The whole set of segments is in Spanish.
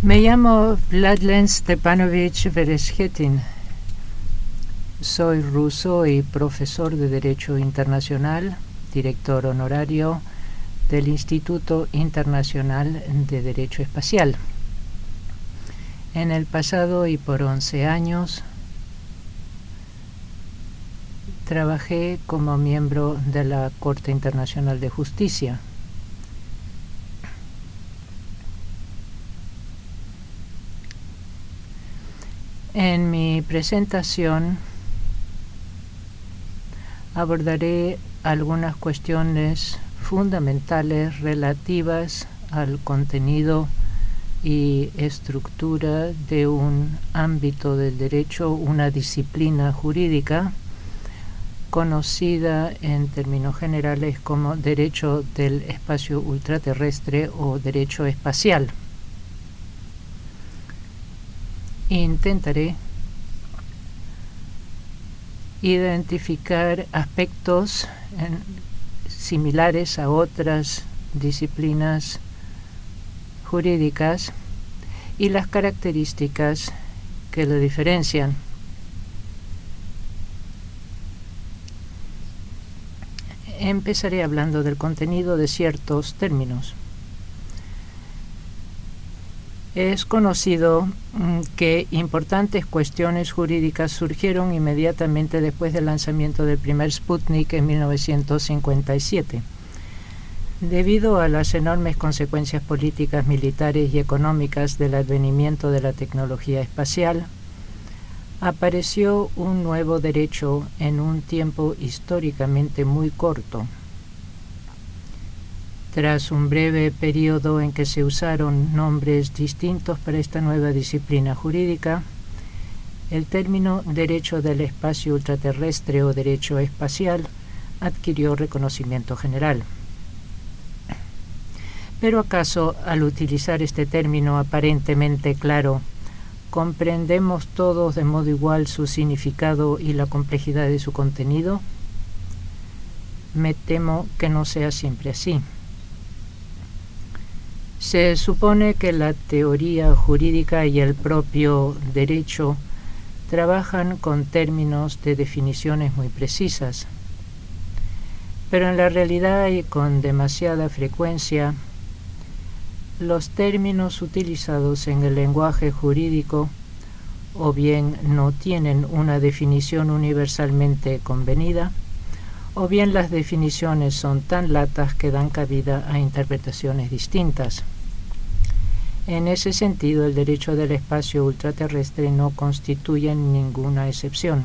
Me llamo Vladlen Stepanovich Vereshchetin. Soy ruso y profesor de Derecho Internacional, director honorario del Instituto Internacional de Derecho Espacial. En el pasado y por 11 años trabajé como miembro de la Corte Internacional de Justicia En mi presentación abordaré algunas cuestiones fundamentales relativas al contenido y estructura de un ámbito del derecho, una disciplina jurídica conocida en términos generales como derecho del espacio ultraterrestre o derecho espacial intentaré identificar aspectos similares a otras disciplinas jurídicas y las características que lo diferencian. Empezaré hablando del contenido de ciertos términos. Es conocido mm, que importantes cuestiones jurídicas surgieron inmediatamente después del lanzamiento del primer Sputnik en 1957. Debido a las enormes consecuencias políticas, militares y económicas del advenimiento de la tecnología espacial, apareció un nuevo derecho en un tiempo históricamente muy corto tras un breve periodo en que se usaron nombres distintos para esta nueva disciplina jurídica, el término derecho del espacio ultraterrestre o derecho espacial adquirió reconocimiento general. Pero acaso al utilizar este término aparentemente claro, ¿comprendemos todos de modo igual su significado y la complejidad de su contenido? Me temo que no sea siempre así. Se supone que la teoría jurídica y el propio derecho trabajan con términos de definiciones muy precisas, pero en la realidad y con demasiada frecuencia los términos utilizados en el lenguaje jurídico o bien no tienen una definición universalmente convenida, o bien las definiciones son tan latas que dan cabida a interpretaciones distintas. En ese sentido, el derecho del espacio ultraterrestre no constituye ninguna excepción.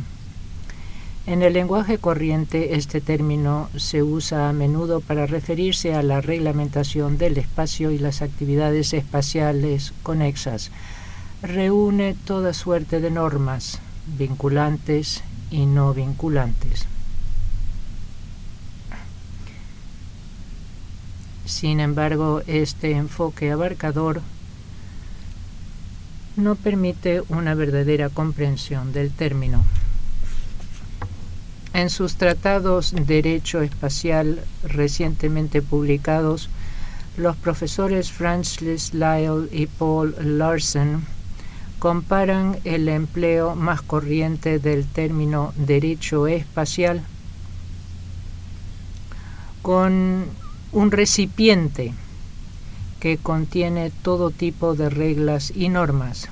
En el lenguaje corriente, este término se usa a menudo para referirse a la reglamentación del espacio y las actividades espaciales conexas. Reúne toda suerte de normas, vinculantes y no vinculantes. Sin embargo, este enfoque abarcador no permite una verdadera comprensión del término. En sus tratados Derecho Espacial recientemente publicados, los profesores Francis Lyle y Paul Larsen comparan el empleo más corriente del término derecho espacial con un recipiente que contiene todo tipo de reglas y normas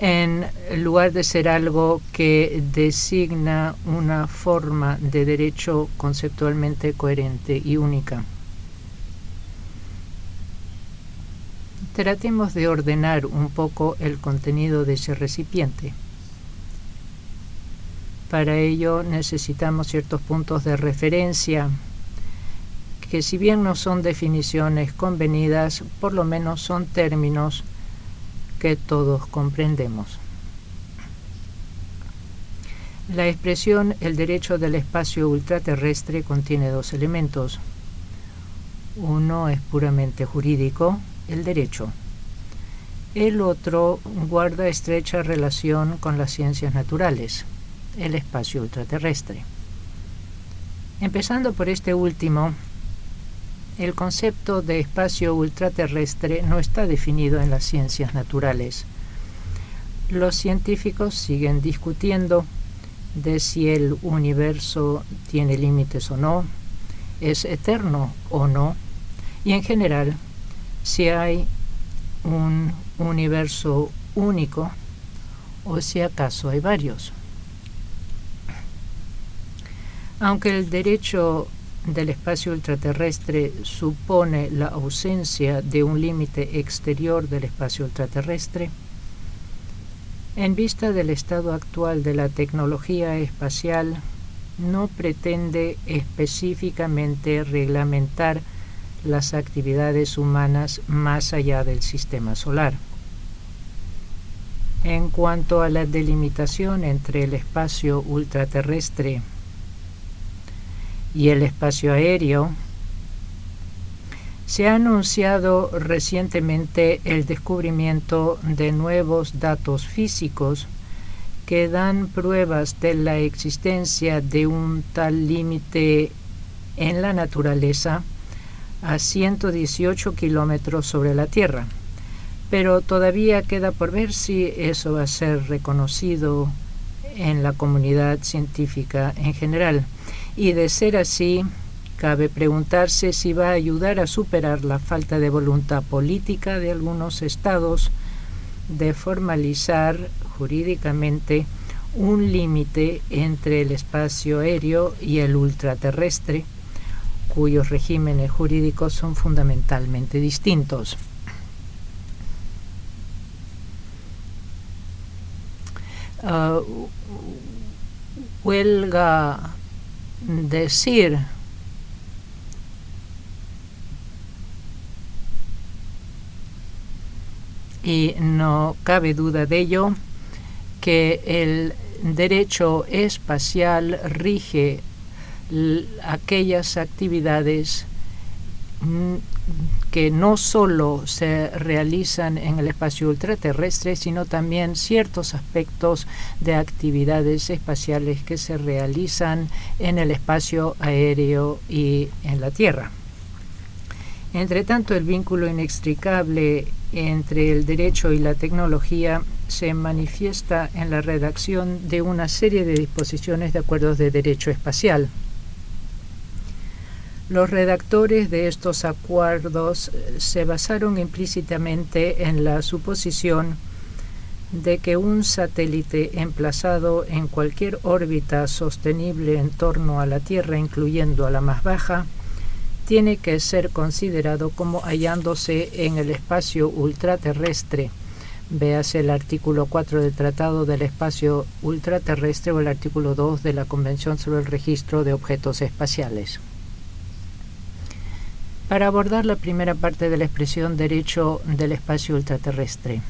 en lugar de ser algo que designa una forma de derecho conceptualmente coherente y única. Tratemos de ordenar un poco el contenido de ese recipiente. Para ello necesitamos ciertos puntos de referencia que si bien no son definiciones convenidas, por lo menos son términos que todos comprendemos. La expresión el derecho del espacio ultraterrestre contiene dos elementos. Uno es puramente jurídico, el derecho. El otro guarda estrecha relación con las ciencias naturales, el espacio ultraterrestre. Empezando por este último, el concepto de espacio ultraterrestre no está definido en las ciencias naturales. Los científicos siguen discutiendo de si el universo tiene límites o no, es eterno o no, y en general si hay un universo único o si acaso hay varios. Aunque el derecho del espacio ultraterrestre supone la ausencia de un límite exterior del espacio ultraterrestre, en vista del estado actual de la tecnología espacial, no pretende específicamente reglamentar las actividades humanas más allá del sistema solar. En cuanto a la delimitación entre el espacio ultraterrestre y el espacio aéreo, se ha anunciado recientemente el descubrimiento de nuevos datos físicos que dan pruebas de la existencia de un tal límite en la naturaleza a 118 kilómetros sobre la Tierra. Pero todavía queda por ver si eso va a ser reconocido en la comunidad científica en general. Y de ser así, cabe preguntarse si va a ayudar a superar la falta de voluntad política de algunos estados de formalizar jurídicamente un límite entre el espacio aéreo y el ultraterrestre, cuyos regímenes jurídicos son fundamentalmente distintos. Uh, huelga decir. Y no cabe duda de ello que el derecho espacial rige aquellas actividades que no solo se realizan en el espacio ultraterrestre, sino también ciertos aspectos de actividades espaciales que se realizan en el espacio aéreo y en la Tierra. Entre tanto, el vínculo inextricable entre el derecho y la tecnología se manifiesta en la redacción de una serie de disposiciones de acuerdos de derecho espacial. Los redactores de estos acuerdos eh, se basaron implícitamente en la suposición de que un satélite emplazado en cualquier órbita sostenible en torno a la Tierra, incluyendo a la más baja, tiene que ser considerado como hallándose en el espacio ultraterrestre. Véase el artículo 4 del Tratado del Espacio Ultraterrestre o el artículo 2 de la Convención sobre el Registro de Objetos Espaciales. Para abordar la primera parte de la expresión derecho del espacio ultraterrestre,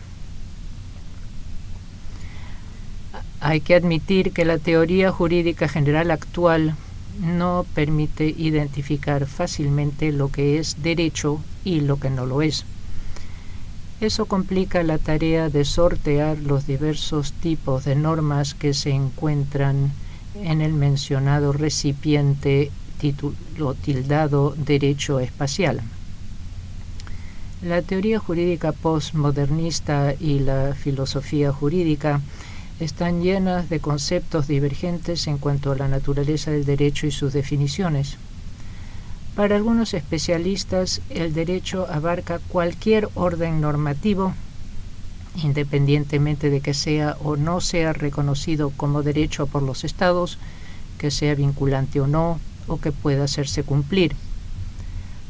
hay que admitir que la teoría jurídica general actual no permite identificar fácilmente lo que es derecho y lo que no lo es. Eso complica la tarea de sortear los diversos tipos de normas que se encuentran en el mencionado recipiente título tildado derecho espacial. La teoría jurídica postmodernista y la filosofía jurídica están llenas de conceptos divergentes en cuanto a la naturaleza del derecho y sus definiciones. Para algunos especialistas, el derecho abarca cualquier orden normativo, independientemente de que sea o no sea reconocido como derecho por los estados, que sea vinculante o no, o que pueda hacerse cumplir.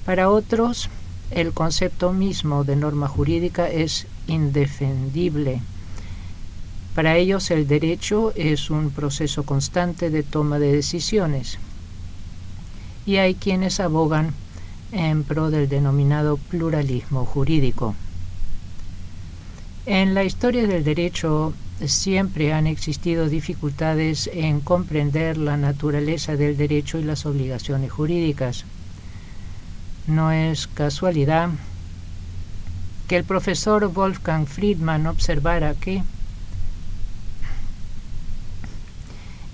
Para otros, el concepto mismo de norma jurídica es indefendible para ellos el derecho es un proceso constante de toma de decisiones y hay quienes abogan en pro del denominado pluralismo jurídico. En la historia del derecho siempre han existido dificultades en comprender la naturaleza del derecho y las obligaciones jurídicas. No es casualidad que el profesor Wolfgang Friedman observara que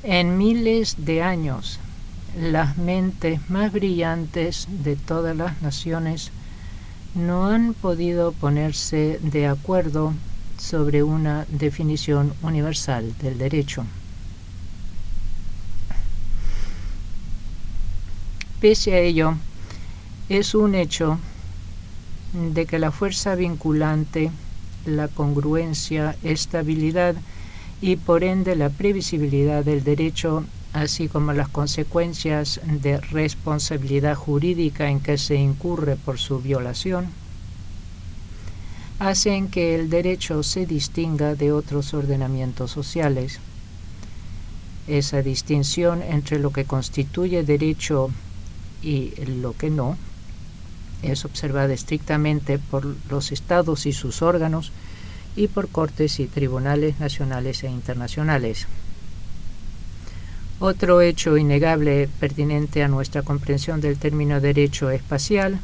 en miles de años las mentes más brillantes de todas las naciones no han podido ponerse de acuerdo sobre una definición universal del derecho. Pese a ello, es un hecho de que la fuerza vinculante, la congruencia, estabilidad y por ende la previsibilidad del derecho, así como las consecuencias de responsabilidad jurídica en que se incurre por su violación, hacen que el derecho se distinga de otros ordenamientos sociales. Esa distinción entre lo que constituye derecho y lo que no es observada estrictamente por los estados y sus órganos y por cortes y tribunales nacionales e internacionales. Otro hecho innegable pertinente a nuestra comprensión del término derecho espacial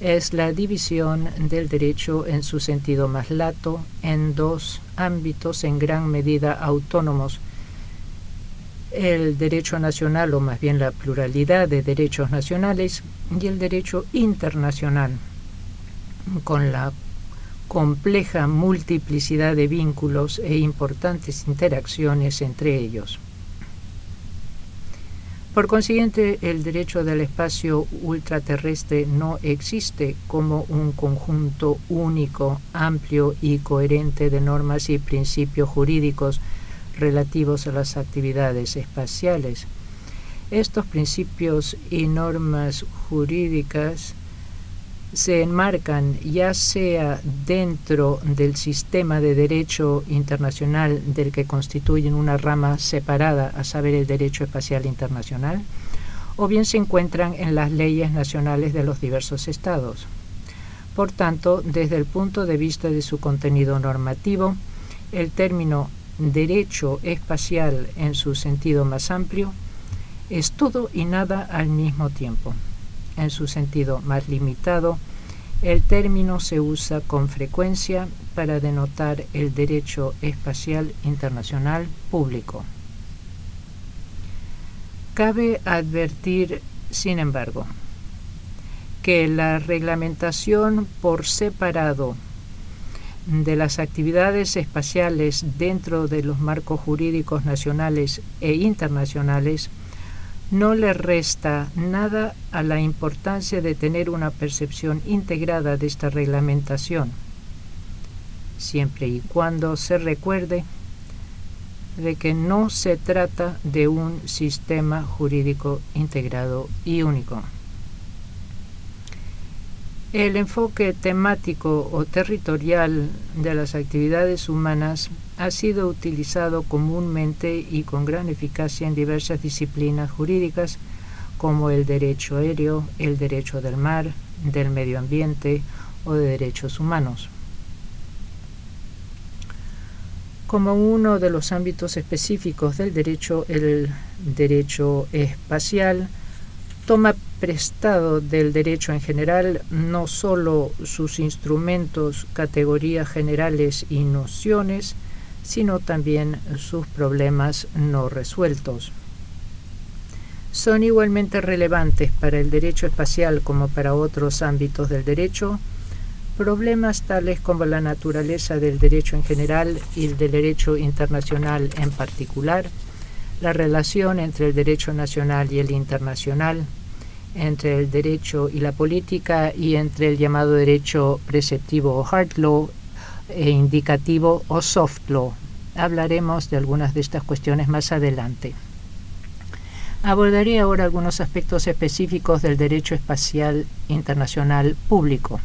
es la división del derecho en su sentido más lato en dos ámbitos en gran medida autónomos. El derecho nacional, o más bien la pluralidad de derechos nacionales, y el derecho internacional, con la compleja multiplicidad de vínculos e importantes interacciones entre ellos. Por consiguiente, el derecho del espacio ultraterrestre no existe como un conjunto único, amplio y coherente de normas y principios jurídicos relativos a las actividades espaciales. Estos principios y normas jurídicas se enmarcan ya sea dentro del sistema de derecho internacional del que constituyen una rama separada, a saber, el derecho espacial internacional, o bien se encuentran en las leyes nacionales de los diversos estados. Por tanto, desde el punto de vista de su contenido normativo, el término derecho espacial en su sentido más amplio es todo y nada al mismo tiempo en su sentido más limitado, el término se usa con frecuencia para denotar el derecho espacial internacional público. Cabe advertir, sin embargo, que la reglamentación por separado de las actividades espaciales dentro de los marcos jurídicos nacionales e internacionales no le resta nada a la importancia de tener una percepción integrada de esta reglamentación, siempre y cuando se recuerde de que no se trata de un sistema jurídico integrado y único. El enfoque temático o territorial de las actividades humanas ha sido utilizado comúnmente y con gran eficacia en diversas disciplinas jurídicas como el derecho aéreo, el derecho del mar, del medio ambiente o de derechos humanos. Como uno de los ámbitos específicos del derecho, el derecho espacial toma prestado del derecho en general no sólo sus instrumentos, categorías generales y nociones, sino también sus problemas no resueltos. Son igualmente relevantes para el derecho espacial como para otros ámbitos del derecho problemas tales como la naturaleza del derecho en general y el del derecho internacional en particular, la relación entre el derecho nacional y el internacional, entre el derecho y la política y entre el llamado derecho preceptivo o hard law e indicativo o soft law. Hablaremos de algunas de estas cuestiones más adelante. Abordaré ahora algunos aspectos específicos del derecho espacial internacional público.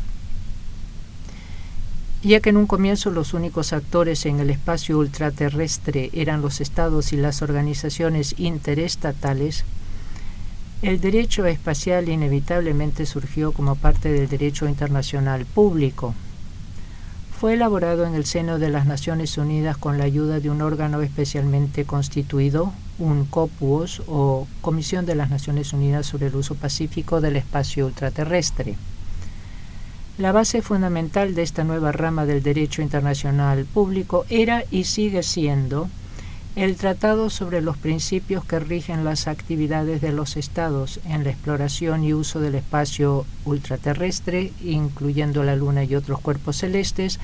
Ya que en un comienzo los únicos actores en el espacio ultraterrestre eran los estados y las organizaciones interestatales, el derecho espacial inevitablemente surgió como parte del derecho internacional público. Fue elaborado en el seno de las Naciones Unidas con la ayuda de un órgano especialmente constituido, un COPUOS o Comisión de las Naciones Unidas sobre el Uso Pacífico del Espacio Ultraterrestre. La base fundamental de esta nueva rama del derecho internacional público era y sigue siendo el Tratado sobre los principios que rigen las actividades de los estados en la exploración y uso del espacio ultraterrestre, incluyendo la Luna y otros cuerpos celestes,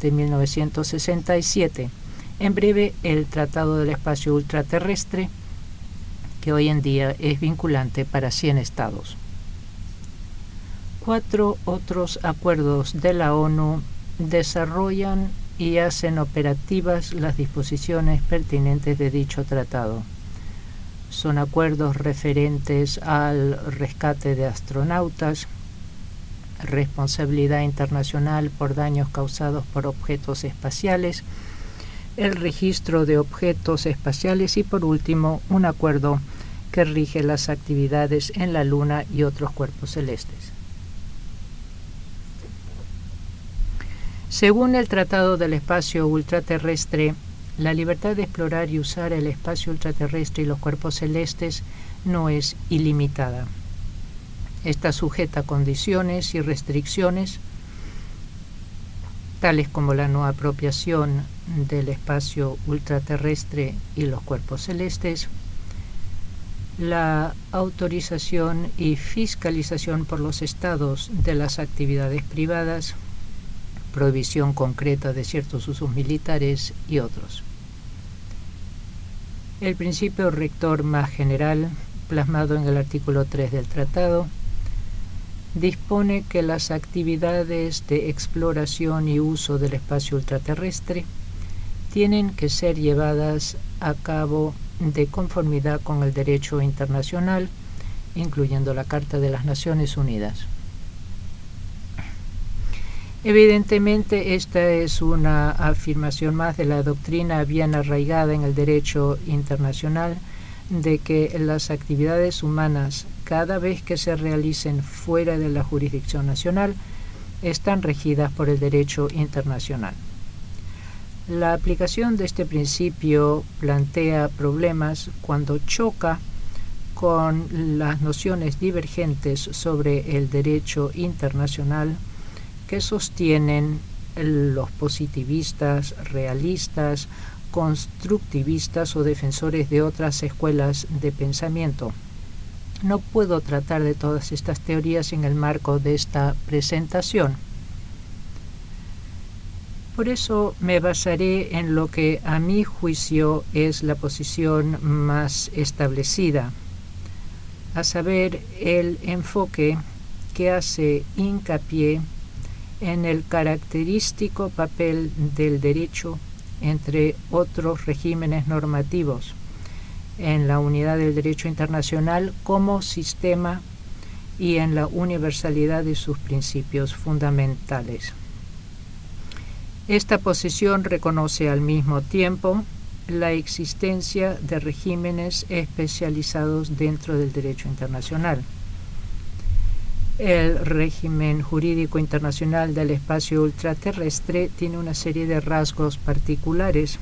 de 1967. En breve, el Tratado del Espacio Ultraterrestre, que hoy en día es vinculante para 100 estados. Cuatro otros acuerdos de la ONU desarrollan y hacen operativas las disposiciones pertinentes de dicho tratado. Son acuerdos referentes al rescate de astronautas, responsabilidad internacional por daños causados por objetos espaciales, el registro de objetos espaciales y por último un acuerdo que rige las actividades en la Luna y otros cuerpos celestes. Según el Tratado del Espacio Ultraterrestre, la libertad de explorar y usar el espacio ultraterrestre y los cuerpos celestes no es ilimitada. Está sujeta a condiciones y restricciones, tales como la no apropiación del espacio ultraterrestre y los cuerpos celestes, la autorización y fiscalización por los estados de las actividades privadas, prohibición concreta de ciertos usos militares y otros. El principio rector más general, plasmado en el artículo 3 del tratado, dispone que las actividades de exploración y uso del espacio ultraterrestre tienen que ser llevadas a cabo de conformidad con el derecho internacional, incluyendo la Carta de las Naciones Unidas. Evidentemente, esta es una afirmación más de la doctrina bien arraigada en el derecho internacional de que las actividades humanas, cada vez que se realicen fuera de la jurisdicción nacional, están regidas por el derecho internacional. La aplicación de este principio plantea problemas cuando choca con las nociones divergentes sobre el derecho internacional que sostienen los positivistas, realistas, constructivistas o defensores de otras escuelas de pensamiento. No puedo tratar de todas estas teorías en el marco de esta presentación. Por eso me basaré en lo que a mi juicio es la posición más establecida, a saber, el enfoque que hace hincapié en el característico papel del derecho entre otros regímenes normativos en la unidad del derecho internacional como sistema y en la universalidad de sus principios fundamentales. Esta posición reconoce al mismo tiempo la existencia de regímenes especializados dentro del derecho internacional el régimen jurídico internacional del espacio ultraterrestre tiene una serie de rasgos particulares.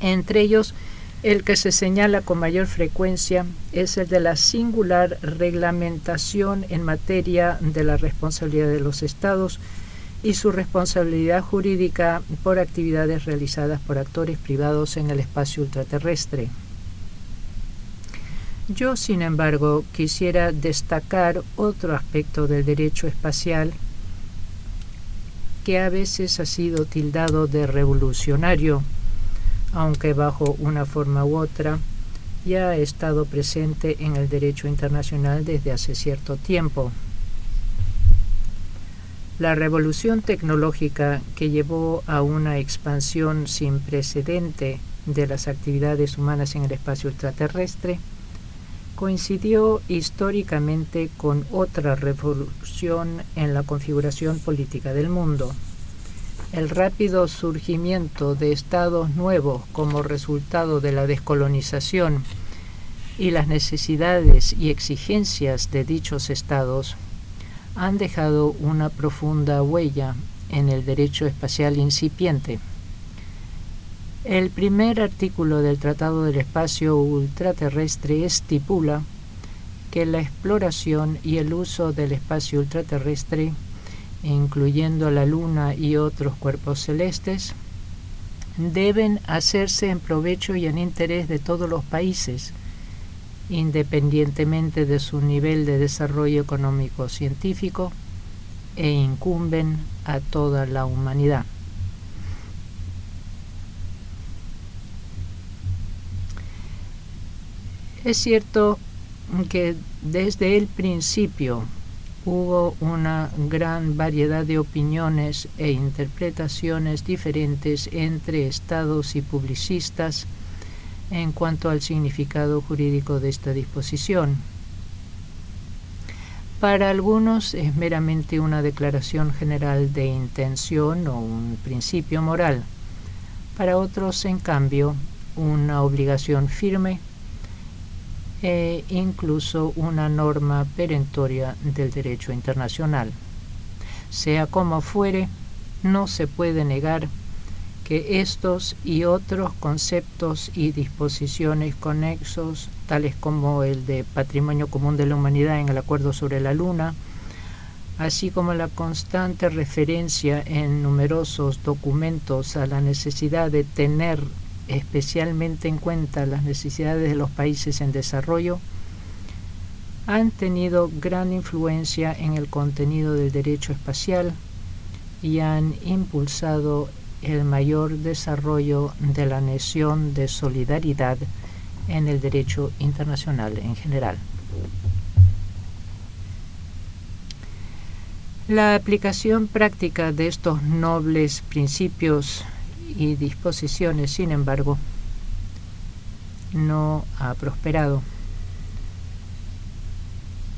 Entre ellos, el que se señala con mayor frecuencia es el de la singular reglamentación en materia de la responsabilidad de los estados y su responsabilidad jurídica por actividades realizadas por actores privados en el espacio ultraterrestre. Yo, sin embargo, quisiera destacar otro aspecto del derecho espacial que a veces ha sido tildado de revolucionario, aunque bajo una forma u otra ya ha estado presente en el derecho internacional desde hace cierto tiempo. La revolución tecnológica que llevó a una expansión sin precedente de las actividades humanas en el espacio extraterrestre coincidió históricamente con otra revolución en la configuración política del mundo. El rápido surgimiento de estados nuevos como resultado de la descolonización y las necesidades y exigencias de dichos estados han dejado una profunda huella en el derecho espacial incipiente. El primer artículo del Tratado del Espacio Ultraterrestre estipula que la exploración y el uso del espacio ultraterrestre, incluyendo la Luna y otros cuerpos celestes, deben hacerse en provecho y en interés de todos los países, independientemente de su nivel de desarrollo económico científico e incumben a toda la humanidad. Es cierto que desde el principio hubo una gran variedad de opiniones e interpretaciones diferentes entre estados y publicistas en cuanto al significado jurídico de esta disposición. Para algunos es meramente una declaración general de intención o un principio moral. Para otros, en cambio, una obligación firme e incluso una norma perentoria del derecho internacional. Sea como fuere, no se puede negar que estos y otros conceptos y disposiciones conexos, tales como el de patrimonio común de la humanidad en el Acuerdo sobre la Luna, así como la constante referencia en numerosos documentos a la necesidad de tener especialmente en cuenta las necesidades de los países en desarrollo, han tenido gran influencia en el contenido del derecho espacial y han impulsado el mayor desarrollo de la noción de solidaridad en el derecho internacional en general. La aplicación práctica de estos nobles principios y disposiciones, sin embargo, no ha prosperado.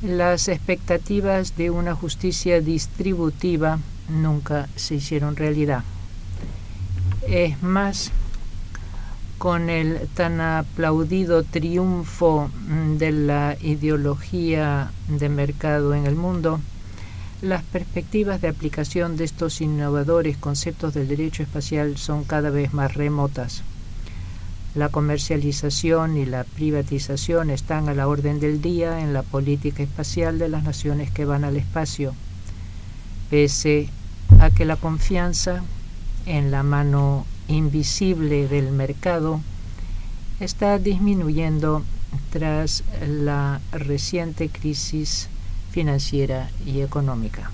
Las expectativas de una justicia distributiva nunca se hicieron realidad. Es más, con el tan aplaudido triunfo de la ideología de mercado en el mundo, las perspectivas de aplicación de estos innovadores conceptos del derecho espacial son cada vez más remotas. La comercialización y la privatización están a la orden del día en la política espacial de las naciones que van al espacio, pese a que la confianza en la mano invisible del mercado está disminuyendo tras la reciente crisis financiera y económica.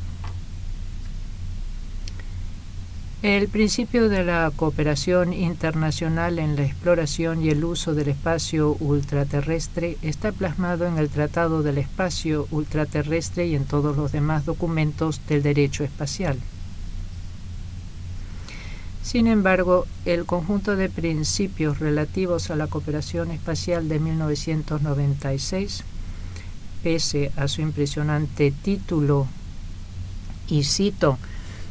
El principio de la cooperación internacional en la exploración y el uso del espacio ultraterrestre está plasmado en el Tratado del Espacio Ultraterrestre y en todos los demás documentos del derecho espacial. Sin embargo, el conjunto de principios relativos a la cooperación espacial de 1996, pese a su impresionante título, y cito,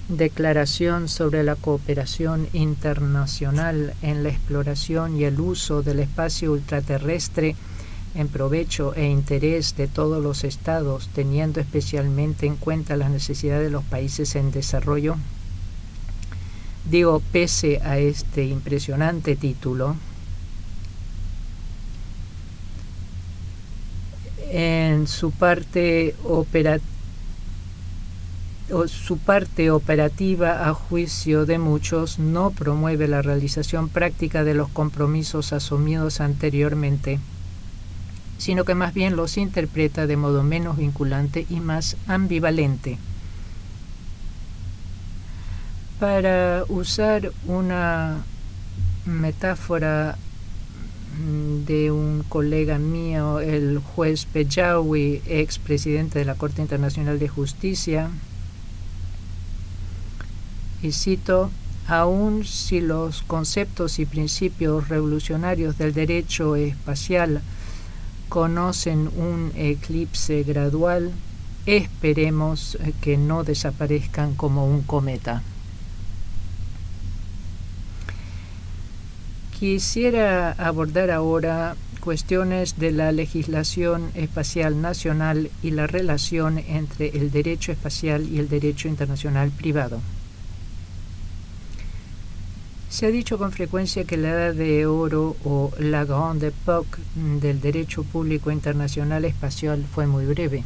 Declaración sobre la cooperación internacional en la exploración y el uso del espacio ultraterrestre en provecho e interés de todos los estados, teniendo especialmente en cuenta las necesidades de los países en desarrollo, Digo, pese a este impresionante título, su parte su parte operativa a juicio de muchos no promueve la realización práctica de los compromisos asumidos anteriormente, sino que más bien los interpreta de modo menos vinculante y más ambivalente. Para usar una metáfora de un colega mío, el juez Pejawi, ex presidente de la Corte Internacional de Justicia, y cito, aun si los conceptos y principios revolucionarios del derecho espacial conocen un eclipse gradual, esperemos que no desaparezcan como un cometa. Quisiera abordar ahora cuestiones de la legislación espacial nacional y la relación entre el derecho espacial y el derecho internacional privado. Se ha dicho con frecuencia que la edad de oro o la grande époque del derecho público internacional espacial fue muy breve.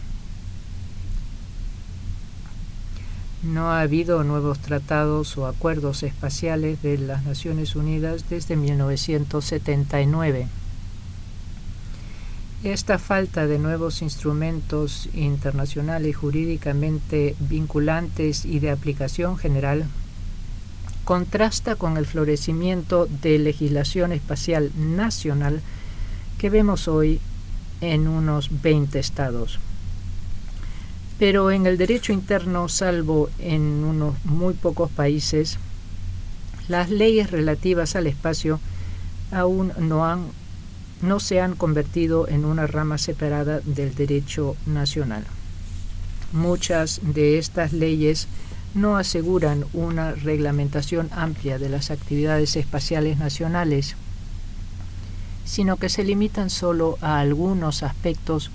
No ha habido nuevos tratados o acuerdos espaciales de las Naciones Unidas desde 1979. Esta falta de nuevos instrumentos internacionales jurídicamente vinculantes y de aplicación general contrasta con el florecimiento de legislación espacial nacional que vemos hoy en unos 20 estados. Pero en el derecho interno, salvo en unos muy pocos países, las leyes relativas al espacio aún no, han, no se han convertido en una rama separada del derecho nacional. Muchas de estas leyes no aseguran una reglamentación amplia de las actividades espaciales nacionales, sino que se limitan solo a algunos aspectos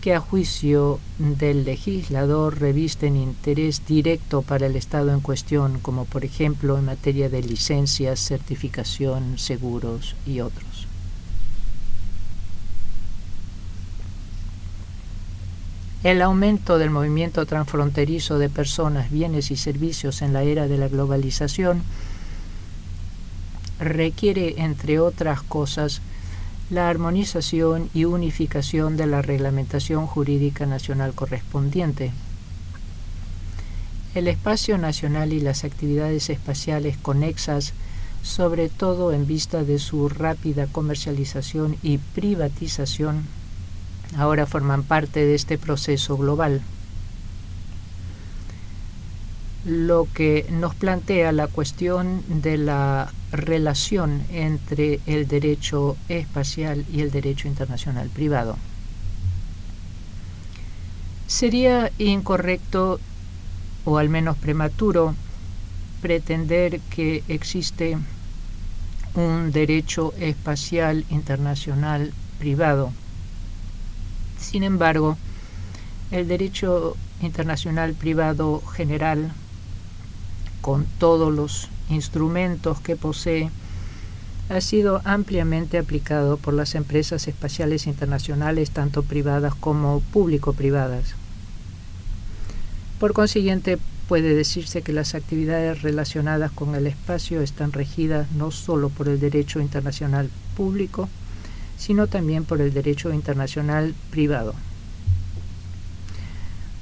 que a juicio del legislador revisten interés directo para el Estado en cuestión, como por ejemplo en materia de licencias, certificación, seguros y otros. El aumento del movimiento transfronterizo de personas, bienes y servicios en la era de la globalización requiere, entre otras cosas, la armonización y unificación de la reglamentación jurídica nacional correspondiente. El espacio nacional y las actividades espaciales conexas, sobre todo en vista de su rápida comercialización y privatización, ahora forman parte de este proceso global lo que nos plantea la cuestión de la relación entre el derecho espacial y el derecho internacional privado. Sería incorrecto o al menos prematuro pretender que existe un derecho espacial internacional privado. Sin embargo, el derecho internacional privado general con todos los instrumentos que posee, ha sido ampliamente aplicado por las empresas espaciales internacionales, tanto privadas como público-privadas. Por consiguiente, puede decirse que las actividades relacionadas con el espacio están regidas no solo por el derecho internacional público, sino también por el derecho internacional privado.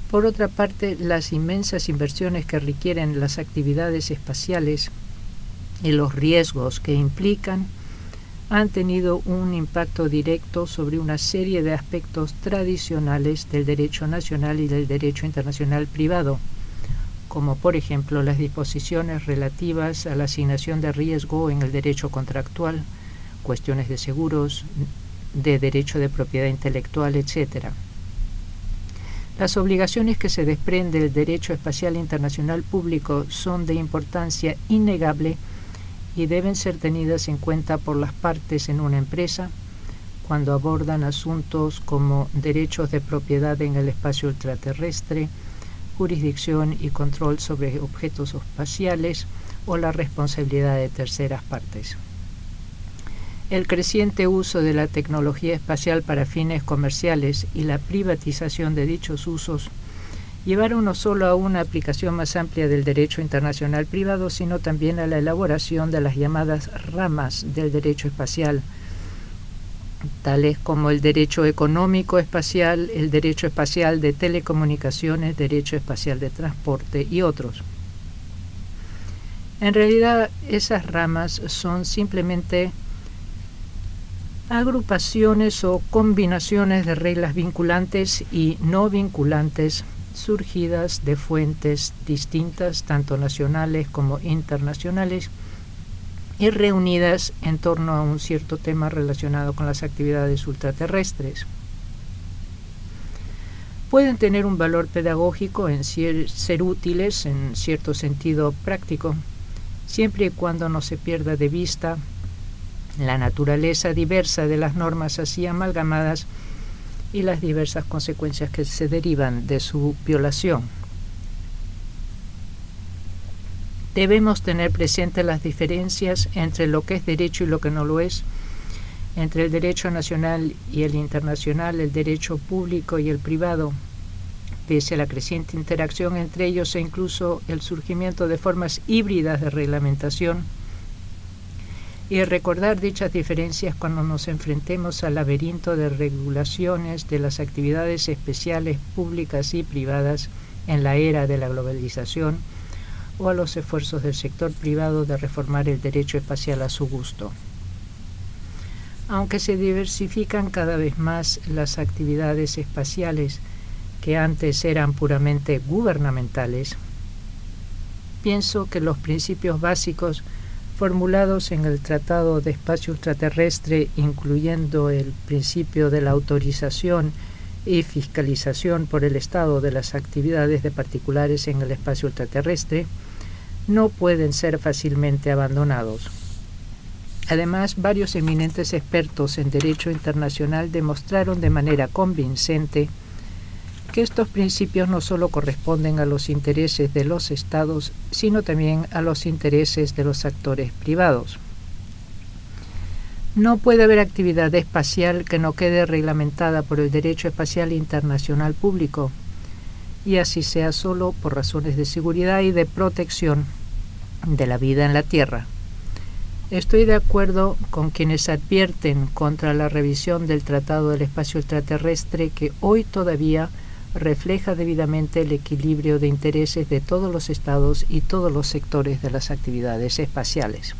Por otra parte, las inmensas inversiones que requieren las actividades espaciales y los riesgos que implican han tenido un impacto directo sobre una serie de aspectos tradicionales del derecho nacional y del derecho internacional privado, como por ejemplo las disposiciones relativas a la asignación de riesgo en el derecho contractual, cuestiones de seguros, de derecho de propiedad intelectual, etc. Las obligaciones que se desprende del derecho espacial internacional público son de importancia innegable y deben ser tenidas en cuenta por las partes en una empresa cuando abordan asuntos como derechos de propiedad en el espacio ultraterrestre, jurisdicción y control sobre objetos espaciales o la responsabilidad de terceras partes. El creciente uso de la tecnología espacial para fines comerciales y la privatización de dichos usos llevaron no solo a una aplicación más amplia del derecho internacional privado, sino también a la elaboración de las llamadas ramas del derecho espacial, tales como el derecho económico espacial, el derecho espacial de telecomunicaciones, derecho espacial de transporte y otros. En realidad, esas ramas son simplemente agrupaciones o combinaciones de reglas vinculantes y no vinculantes surgidas de fuentes distintas, tanto nacionales como internacionales, y reunidas en torno a un cierto tema relacionado con las actividades ultraterrestres. Pueden tener un valor pedagógico en ser útiles en cierto sentido práctico, siempre y cuando no se pierda de vista la naturaleza diversa de las normas así amalgamadas y las diversas consecuencias que se derivan de su violación. Debemos tener presentes las diferencias entre lo que es derecho y lo que no lo es, entre el derecho nacional y el internacional, el derecho público y el privado, pese a la creciente interacción entre ellos e incluso el surgimiento de formas híbridas de reglamentación, y recordar dichas diferencias cuando nos enfrentemos al laberinto de regulaciones de las actividades especiales públicas y privadas en la era de la globalización o a los esfuerzos del sector privado de reformar el derecho espacial a su gusto. Aunque se diversifican cada vez más las actividades espaciales que antes eran puramente gubernamentales, pienso que los principios básicos formulados en el Tratado de Espacio Extraterrestre, incluyendo el principio de la autorización y fiscalización por el Estado de las actividades de particulares en el espacio extraterrestre, no pueden ser fácilmente abandonados. Además, varios eminentes expertos en derecho internacional demostraron de manera convincente que estos principios no solo corresponden a los intereses de los estados, sino también a los intereses de los actores privados. No puede haber actividad espacial que no quede reglamentada por el derecho espacial internacional público, y así sea solo por razones de seguridad y de protección de la vida en la Tierra. Estoy de acuerdo con quienes advierten contra la revisión del Tratado del Espacio Extraterrestre que hoy todavía refleja debidamente el equilibrio de intereses de todos los estados y todos los sectores de las actividades espaciales.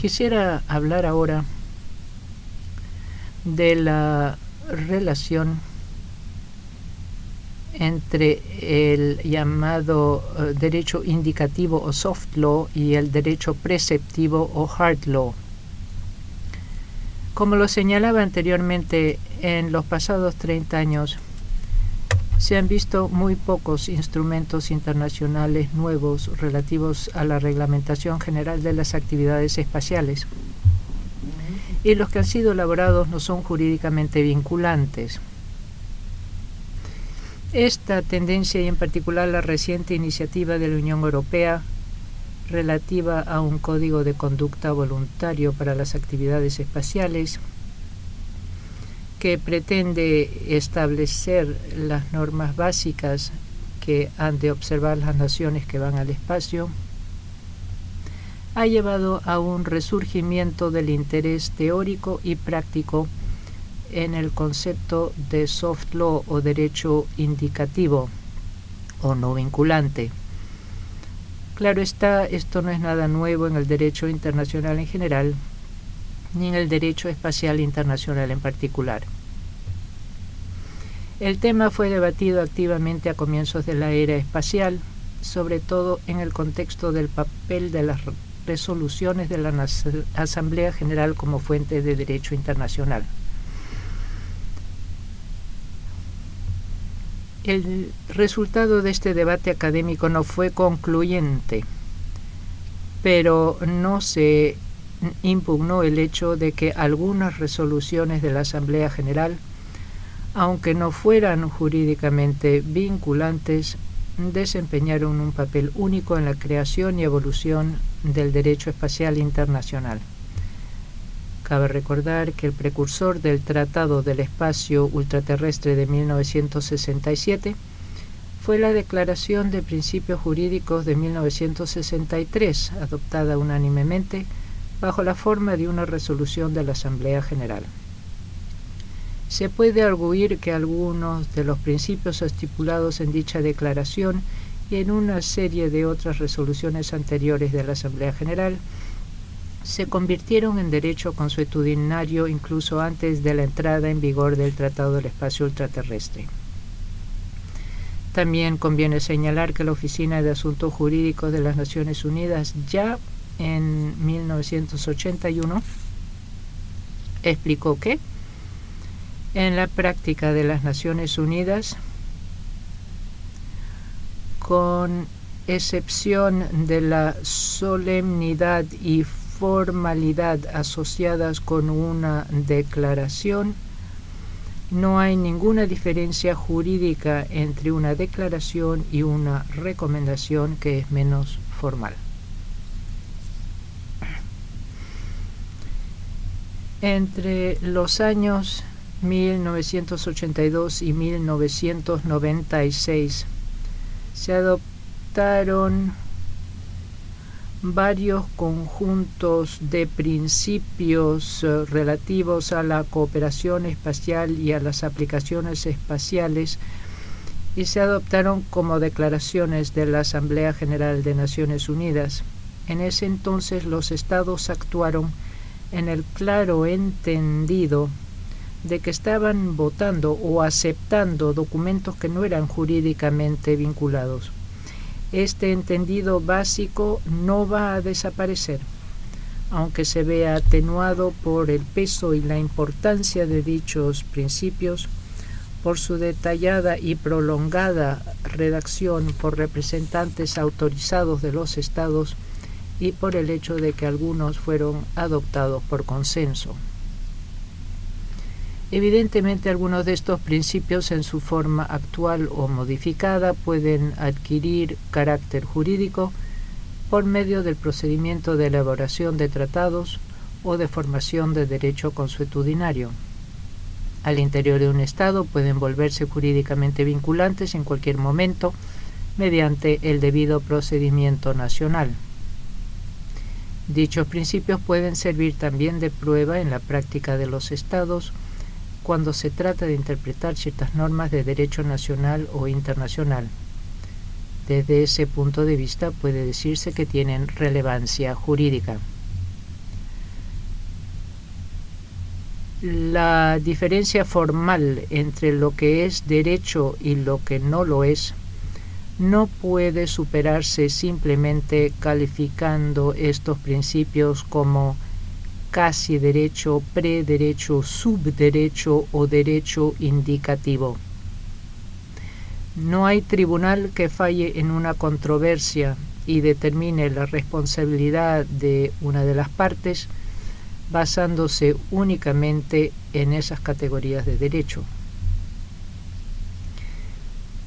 Quisiera hablar ahora de la relación entre el llamado eh, derecho indicativo o soft law y el derecho preceptivo o hard law. Como lo señalaba anteriormente, en los pasados 30 años se han visto muy pocos instrumentos internacionales nuevos relativos a la reglamentación general de las actividades espaciales y los que han sido elaborados no son jurídicamente vinculantes. Esta tendencia y en particular la reciente iniciativa de la Unión Europea relativa a un código de conducta voluntario para las actividades espaciales que pretende establecer las normas básicas que han de observar las naciones que van al espacio, ha llevado a un resurgimiento del interés teórico y práctico en el concepto de soft law o derecho indicativo o no vinculante. Claro está, esto no es nada nuevo en el derecho internacional en general, ni en el derecho espacial internacional en particular. El tema fue debatido activamente a comienzos de la era espacial, sobre todo en el contexto del papel de las resoluciones de la Asamblea General como fuente de derecho internacional. El resultado de este debate académico no fue concluyente, pero no se impugnó el hecho de que algunas resoluciones de la Asamblea General, aunque no fueran jurídicamente vinculantes, desempeñaron un papel único en la creación y evolución del derecho espacial internacional. Cabe recordar que el precursor del Tratado del Espacio Ultraterrestre de 1967 fue la Declaración de Principios Jurídicos de 1963, adoptada unánimemente bajo la forma de una resolución de la Asamblea General. Se puede arguir que algunos de los principios estipulados en dicha declaración y en una serie de otras resoluciones anteriores de la Asamblea General se convirtieron en derecho consuetudinario incluso antes de la entrada en vigor del Tratado del Espacio Ultraterrestre. También conviene señalar que la Oficina de Asuntos Jurídicos de las Naciones Unidas ya en 1981 explicó que en la práctica de las Naciones Unidas, con excepción de la solemnidad y formalidad asociadas con una declaración, no hay ninguna diferencia jurídica entre una declaración y una recomendación que es menos formal. Entre los años 1982 y 1996 se adoptaron varios conjuntos de principios eh, relativos a la cooperación espacial y a las aplicaciones espaciales y se adoptaron como declaraciones de la Asamblea General de Naciones Unidas. En ese entonces los estados actuaron en el claro entendido de que estaban votando o aceptando documentos que no eran jurídicamente vinculados. Este entendido básico no va a desaparecer, aunque se vea atenuado por el peso y la importancia de dichos principios, por su detallada y prolongada redacción por representantes autorizados de los estados y por el hecho de que algunos fueron adoptados por consenso. Evidentemente algunos de estos principios en su forma actual o modificada pueden adquirir carácter jurídico por medio del procedimiento de elaboración de tratados o de formación de derecho consuetudinario. Al interior de un Estado pueden volverse jurídicamente vinculantes en cualquier momento mediante el debido procedimiento nacional. Dichos principios pueden servir también de prueba en la práctica de los Estados cuando se trata de interpretar ciertas normas de derecho nacional o internacional. Desde ese punto de vista puede decirse que tienen relevancia jurídica. La diferencia formal entre lo que es derecho y lo que no lo es no puede superarse simplemente calificando estos principios como casi derecho, prederecho, subderecho o derecho indicativo. No hay tribunal que falle en una controversia y determine la responsabilidad de una de las partes basándose únicamente en esas categorías de derecho.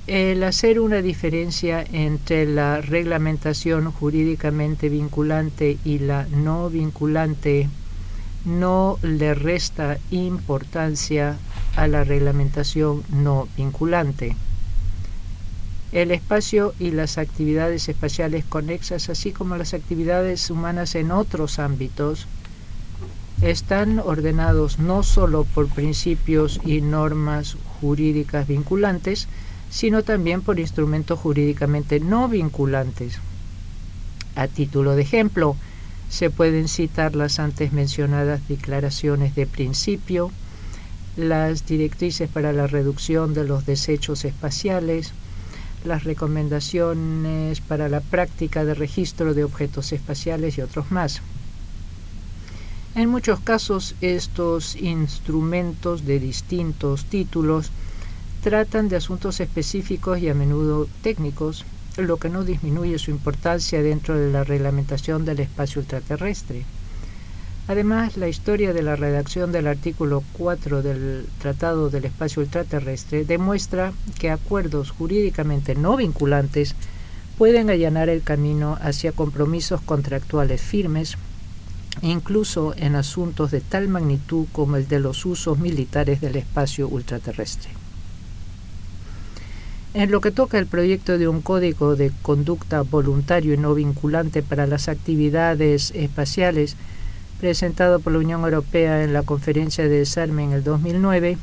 El hacer una diferencia entre la reglamentación jurídicamente vinculante y la no vinculante no le resta importancia a la reglamentación no vinculante. El espacio y las actividades espaciales conexas, así como las actividades humanas en otros ámbitos, están ordenados no solo por principios y normas jurídicas vinculantes, sino también por instrumentos jurídicamente no vinculantes. A título de ejemplo, se pueden citar las antes mencionadas declaraciones de principio, las directrices para la reducción de los desechos espaciales, las recomendaciones para la práctica de registro de objetos espaciales y otros más. En muchos casos estos instrumentos de distintos títulos tratan de asuntos específicos y a menudo técnicos lo que no disminuye su importancia dentro de la reglamentación del espacio ultraterrestre. Además, la historia de la redacción del artículo 4 del Tratado del Espacio Ultraterrestre demuestra que acuerdos jurídicamente no vinculantes pueden allanar el camino hacia compromisos contractuales firmes, incluso en asuntos de tal magnitud como el de los usos militares del espacio ultraterrestre. En lo que toca el proyecto de un código de conducta voluntario y no vinculante para las actividades espaciales presentado por la Unión Europea en la conferencia de desarme en el 2009,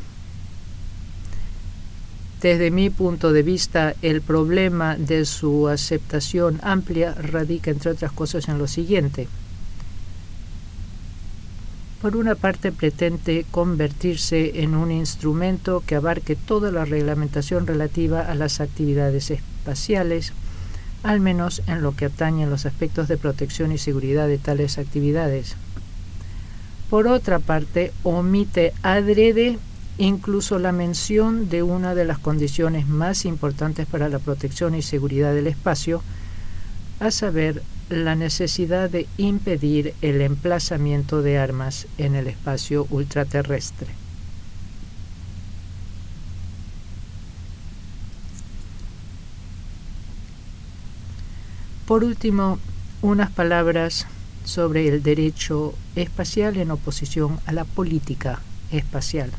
desde mi punto de vista, el problema de su aceptación amplia radica, entre otras cosas, en lo siguiente. Por una parte, pretende convertirse en un instrumento que abarque toda la reglamentación relativa a las actividades espaciales, al menos en lo que atañe los aspectos de protección y seguridad de tales actividades. Por otra parte, omite adrede incluso la mención de una de las condiciones más importantes para la protección y seguridad del espacio, a saber, la necesidad de impedir el emplazamiento de armas en el espacio ultraterrestre. Por último, unas palabras sobre el derecho espacial en oposición a la política espacial.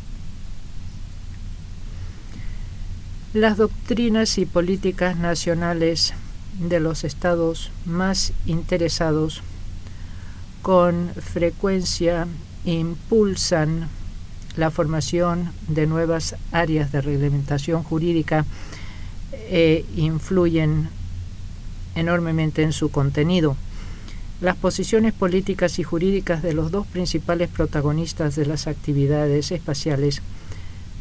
Las doctrinas y políticas nacionales de los estados más interesados con frecuencia impulsan la formación de nuevas áreas de reglamentación jurídica e influyen enormemente en su contenido. Las posiciones políticas y jurídicas de los dos principales protagonistas de las actividades espaciales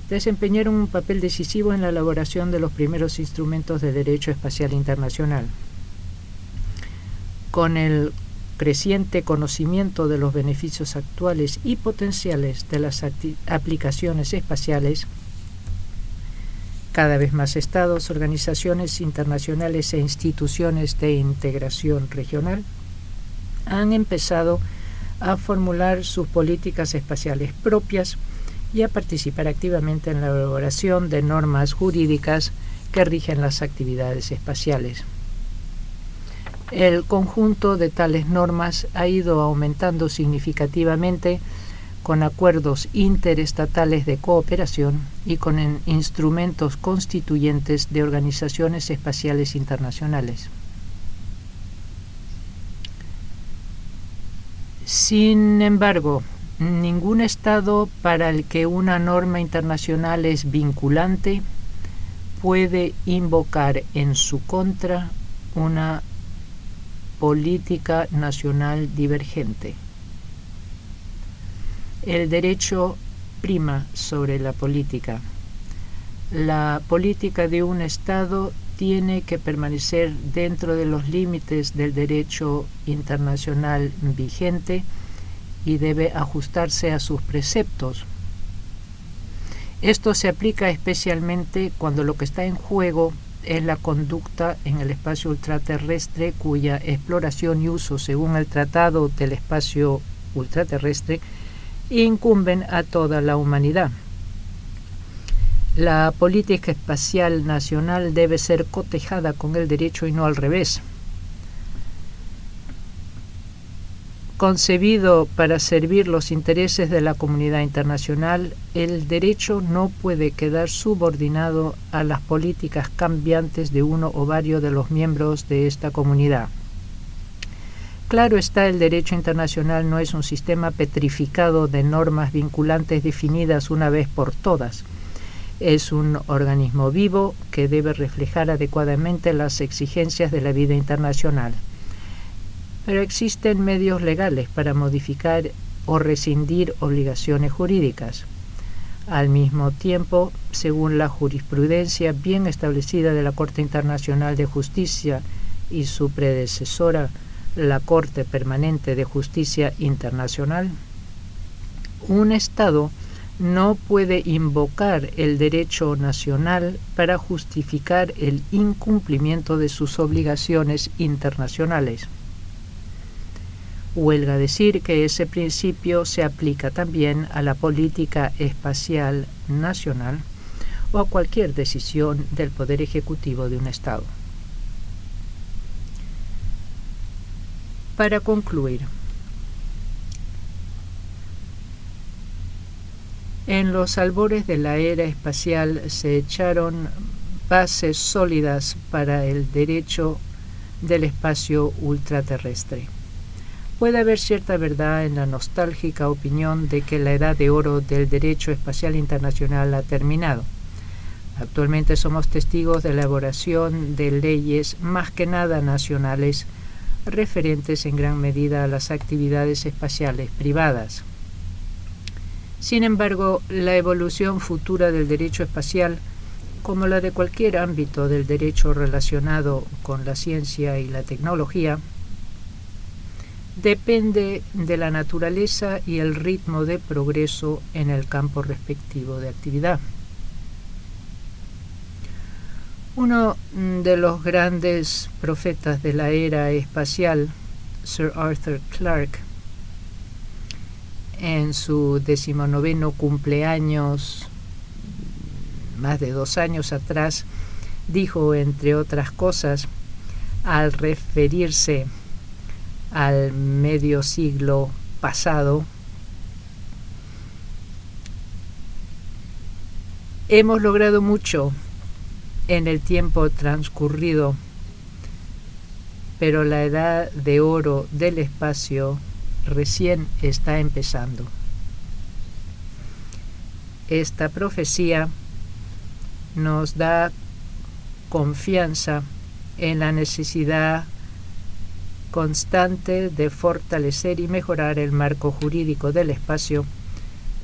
desempeñaron un papel decisivo en la elaboración de los primeros instrumentos de derecho espacial internacional. Con el creciente conocimiento de los beneficios actuales y potenciales de las aplicaciones espaciales, cada vez más estados, organizaciones internacionales e instituciones de integración regional han empezado a formular sus políticas espaciales propias y a participar activamente en la elaboración de normas jurídicas que rigen las actividades espaciales. El conjunto de tales normas ha ido aumentando significativamente con acuerdos interestatales de cooperación y con instrumentos constituyentes de organizaciones espaciales internacionales. Sin embargo, ningún Estado para el que una norma internacional es vinculante puede invocar en su contra una política nacional divergente. El derecho prima sobre la política. La política de un Estado tiene que permanecer dentro de los límites del derecho internacional vigente y debe ajustarse a sus preceptos. Esto se aplica especialmente cuando lo que está en juego es la conducta en el espacio ultraterrestre cuya exploración y uso según el Tratado del Espacio Ultraterrestre incumben a toda la humanidad. La política espacial nacional debe ser cotejada con el derecho y no al revés. Concebido para servir los intereses de la comunidad internacional, el derecho no puede quedar subordinado a las políticas cambiantes de uno o varios de los miembros de esta comunidad. Claro está, el derecho internacional no es un sistema petrificado de normas vinculantes definidas una vez por todas. Es un organismo vivo que debe reflejar adecuadamente las exigencias de la vida internacional pero existen medios legales para modificar o rescindir obligaciones jurídicas. Al mismo tiempo, según la jurisprudencia bien establecida de la Corte Internacional de Justicia y su predecesora, la Corte Permanente de Justicia Internacional, un Estado no puede invocar el derecho nacional para justificar el incumplimiento de sus obligaciones internacionales. Huelga decir que ese principio se aplica también a la política espacial nacional o a cualquier decisión del Poder Ejecutivo de un Estado. Para concluir, en los albores de la era espacial se echaron bases sólidas para el derecho del espacio ultraterrestre. Puede haber cierta verdad en la nostálgica opinión de que la edad de oro del derecho espacial internacional ha terminado. Actualmente somos testigos de la elaboración de leyes más que nada nacionales referentes en gran medida a las actividades espaciales privadas. Sin embargo, la evolución futura del derecho espacial, como la de cualquier ámbito del derecho relacionado con la ciencia y la tecnología, depende de la naturaleza y el ritmo de progreso en el campo respectivo de actividad. Uno de los grandes profetas de la era espacial, Sir Arthur Clarke, en su decimonoveno cumpleaños, más de dos años atrás, dijo, entre otras cosas, al referirse al medio siglo pasado, hemos logrado mucho en el tiempo transcurrido, pero la edad de oro del espacio recién está empezando. Esta profecía nos da confianza en la necesidad constante de fortalecer y mejorar el marco jurídico del espacio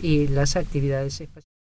y las actividades espaciales.